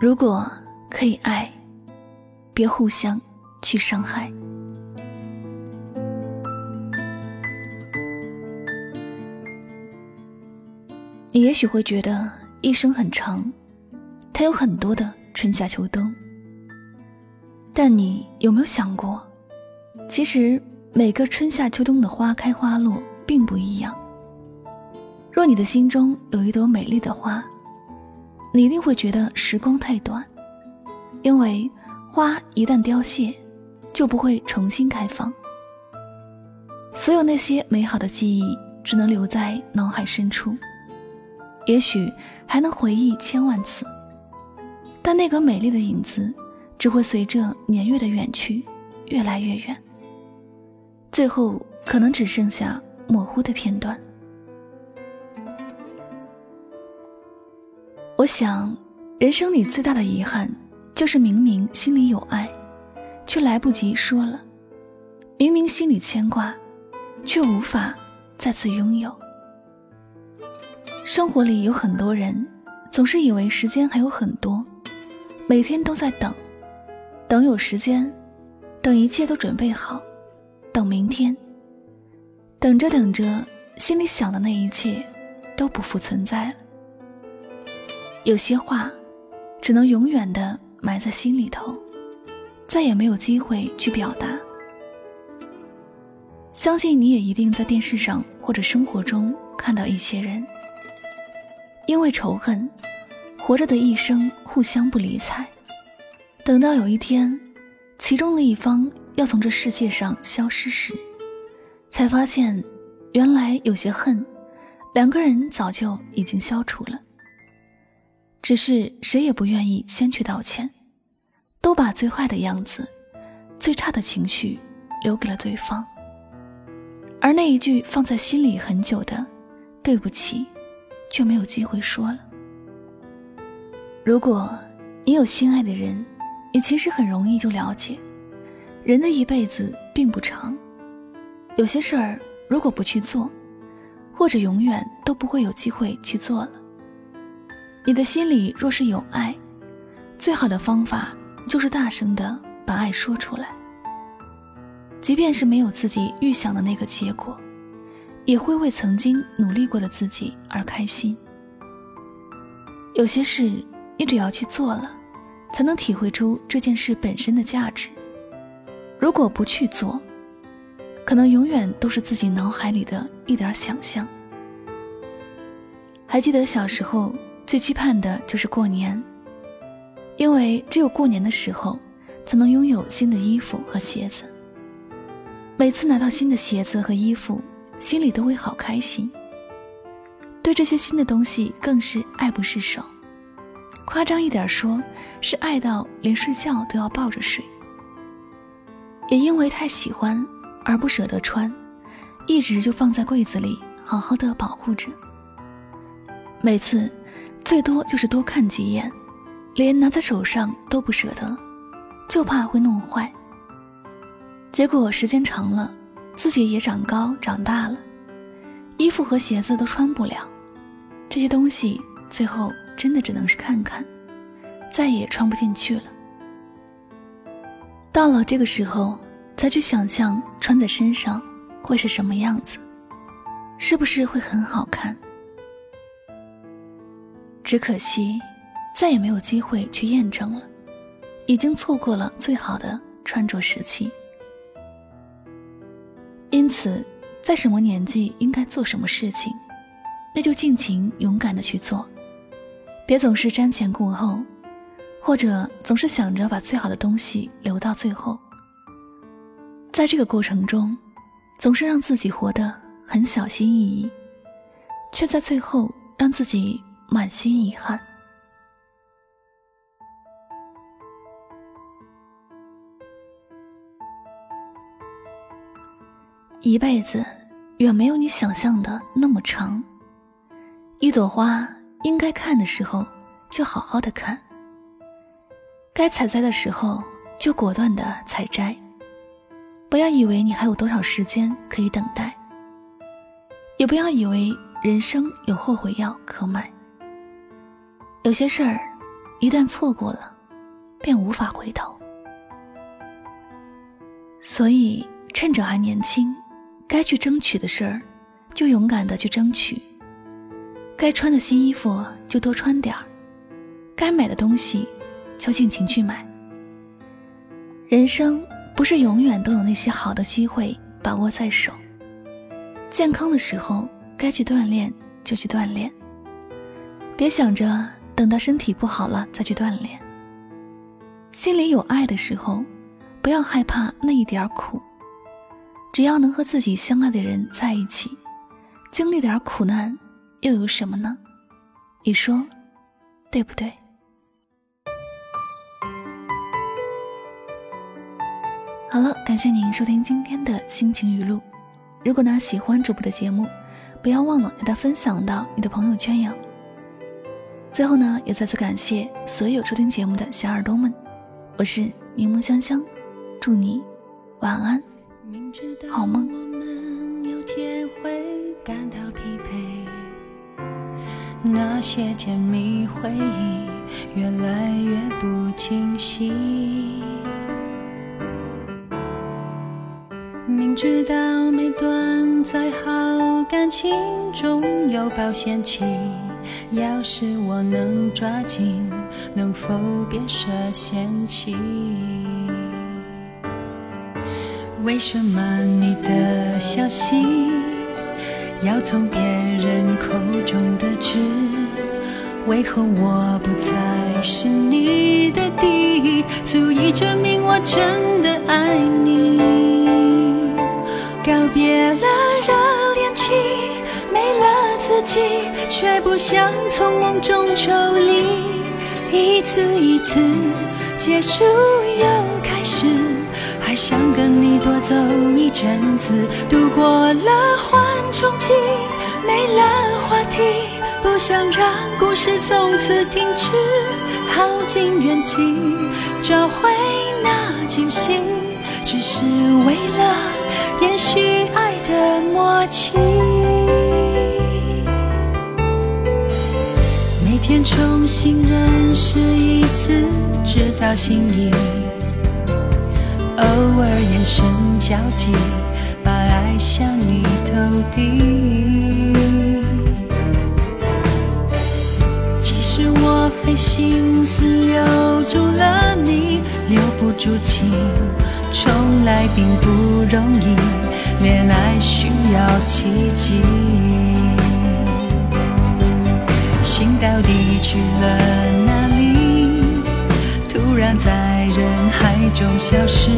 如果可以爱，别互相去伤害。你也许会觉得一生很长，它有很多的春夏秋冬。但你有没有想过，其实每个春夏秋冬的花开花落并不一样。若你的心中有一朵美丽的花，你一定会觉得时光太短，因为花一旦凋谢，就不会重新开放。所有那些美好的记忆，只能留在脑海深处。也许还能回忆千万次，但那个美丽的影子，只会随着年月的远去，越来越远。最后可能只剩下模糊的片段。我想，人生里最大的遗憾，就是明明心里有爱，却来不及说了；明明心里牵挂，却无法再次拥有。生活里有很多人，总是以为时间还有很多，每天都在等，等有时间，等一切都准备好，等明天。等着等着，心里想的那一切都不复存在了。有些话，只能永远的埋在心里头，再也没有机会去表达。相信你也一定在电视上或者生活中看到一些人。因为仇恨，活着的一生互相不理睬，等到有一天，其中的一方要从这世界上消失时，才发现，原来有些恨，两个人早就已经消除了。只是谁也不愿意先去道歉，都把最坏的样子、最差的情绪留给了对方，而那一句放在心里很久的“对不起”。却没有机会说了。如果你有心爱的人，你其实很容易就了解，人的一辈子并不长，有些事儿如果不去做，或者永远都不会有机会去做了。你的心里若是有爱，最好的方法就是大声的把爱说出来，即便是没有自己预想的那个结果。也会为曾经努力过的自己而开心。有些事，你只要去做了，才能体会出这件事本身的价值。如果不去做，可能永远都是自己脑海里的一点想象。还记得小时候最期盼的就是过年，因为只有过年的时候，才能拥有新的衣服和鞋子。每次拿到新的鞋子和衣服。心里都会好开心，对这些新的东西更是爱不释手。夸张一点说，是爱到连睡觉都要抱着睡。也因为太喜欢而不舍得穿，一直就放在柜子里，好好的保护着。每次最多就是多看几眼，连拿在手上都不舍得，就怕会弄坏。结果时间长了。自己也长高长大了，衣服和鞋子都穿不了，这些东西最后真的只能是看看，再也穿不进去了。到了这个时候，再去想象穿在身上会是什么样子，是不是会很好看？只可惜，再也没有机会去验证了，已经错过了最好的穿着时期。因此，在什么年纪应该做什么事情，那就尽情勇敢的去做，别总是瞻前顾后，或者总是想着把最好的东西留到最后。在这个过程中，总是让自己活得很小心翼翼，却在最后让自己满心遗憾。一辈子远没有你想象的那么长。一朵花应该看的时候就好好的看，该采摘的时候就果断的采摘，不要以为你还有多少时间可以等待，也不要以为人生有后悔药可买。有些事儿，一旦错过了，便无法回头。所以，趁着还年轻，该去争取的事儿，就勇敢的去争取；该穿的新衣服就多穿点儿，该买的东西就尽情去买。人生不是永远都有那些好的机会把握在手。健康的时候该去锻炼就去锻炼，别想着等到身体不好了再去锻炼。心里有爱的时候，不要害怕那一点苦。只要能和自己相爱的人在一起，经历点苦难又有什么呢？你说，对不对？好了，感谢您收听今天的心情语录。如果呢喜欢主播的节目，不要忘了给它分享到你的朋友圈哟。最后呢，也再次感谢所有收听节目的小耳朵们，我是柠檬香香，祝你晚安，好梦。那些甜蜜回忆越来越不清晰。明知道每段再好感情总有保鲜期，要是我能抓紧，能否别设限期？为什么你的消息要从别人口中得知？为何我不再是你的第一，足以证明我真的爱你？告别了热恋期，没了自己，却不想从梦中抽离。一次一次结束又开始，还想跟你多走一阵子。度过了花冲期，没了话题，不想让故事从此停止。耗尽元气找回那惊喜，只是为了。延续爱的默契，每天重新认识一次，制造心意，偶尔眼神交集，爱向你投递。即使我费心思留住了你，留不住情。从来并不容易，恋爱需要奇迹。心到底去了哪里？突然在人海中消失，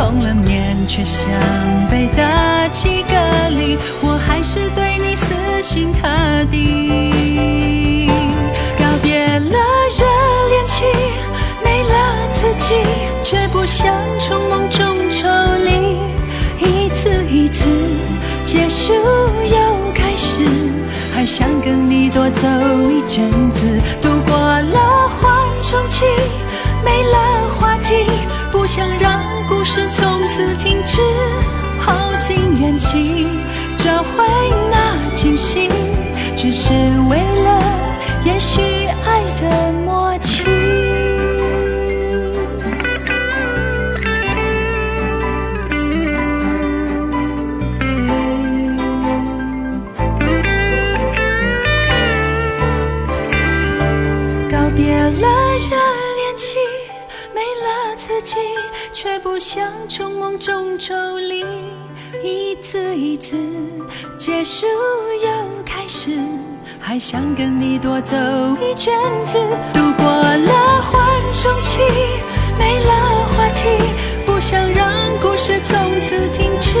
碰了面却像被打击隔离。我还是对你死心塌地。告别了热恋期，没了刺激。却不想从梦中抽离，一次一次结束又开始，还想跟你多走一阵子。度过了缓冲期，没了，想让故事从此停止。耗尽元气找回那惊喜，只是为了延续爱的一次一次结束又开始，还想跟你多走一阵子。度过了缓冲期，没了话题，不想让故事从此停止。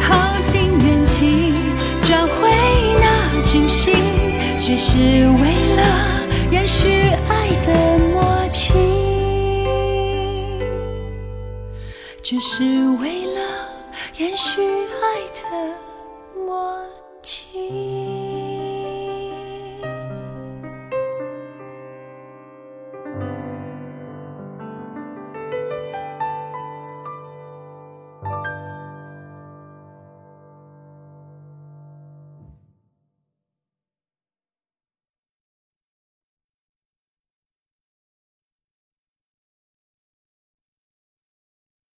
耗尽元气找回那惊喜，只是为了延续爱的默契。只是为了延续爱的默契。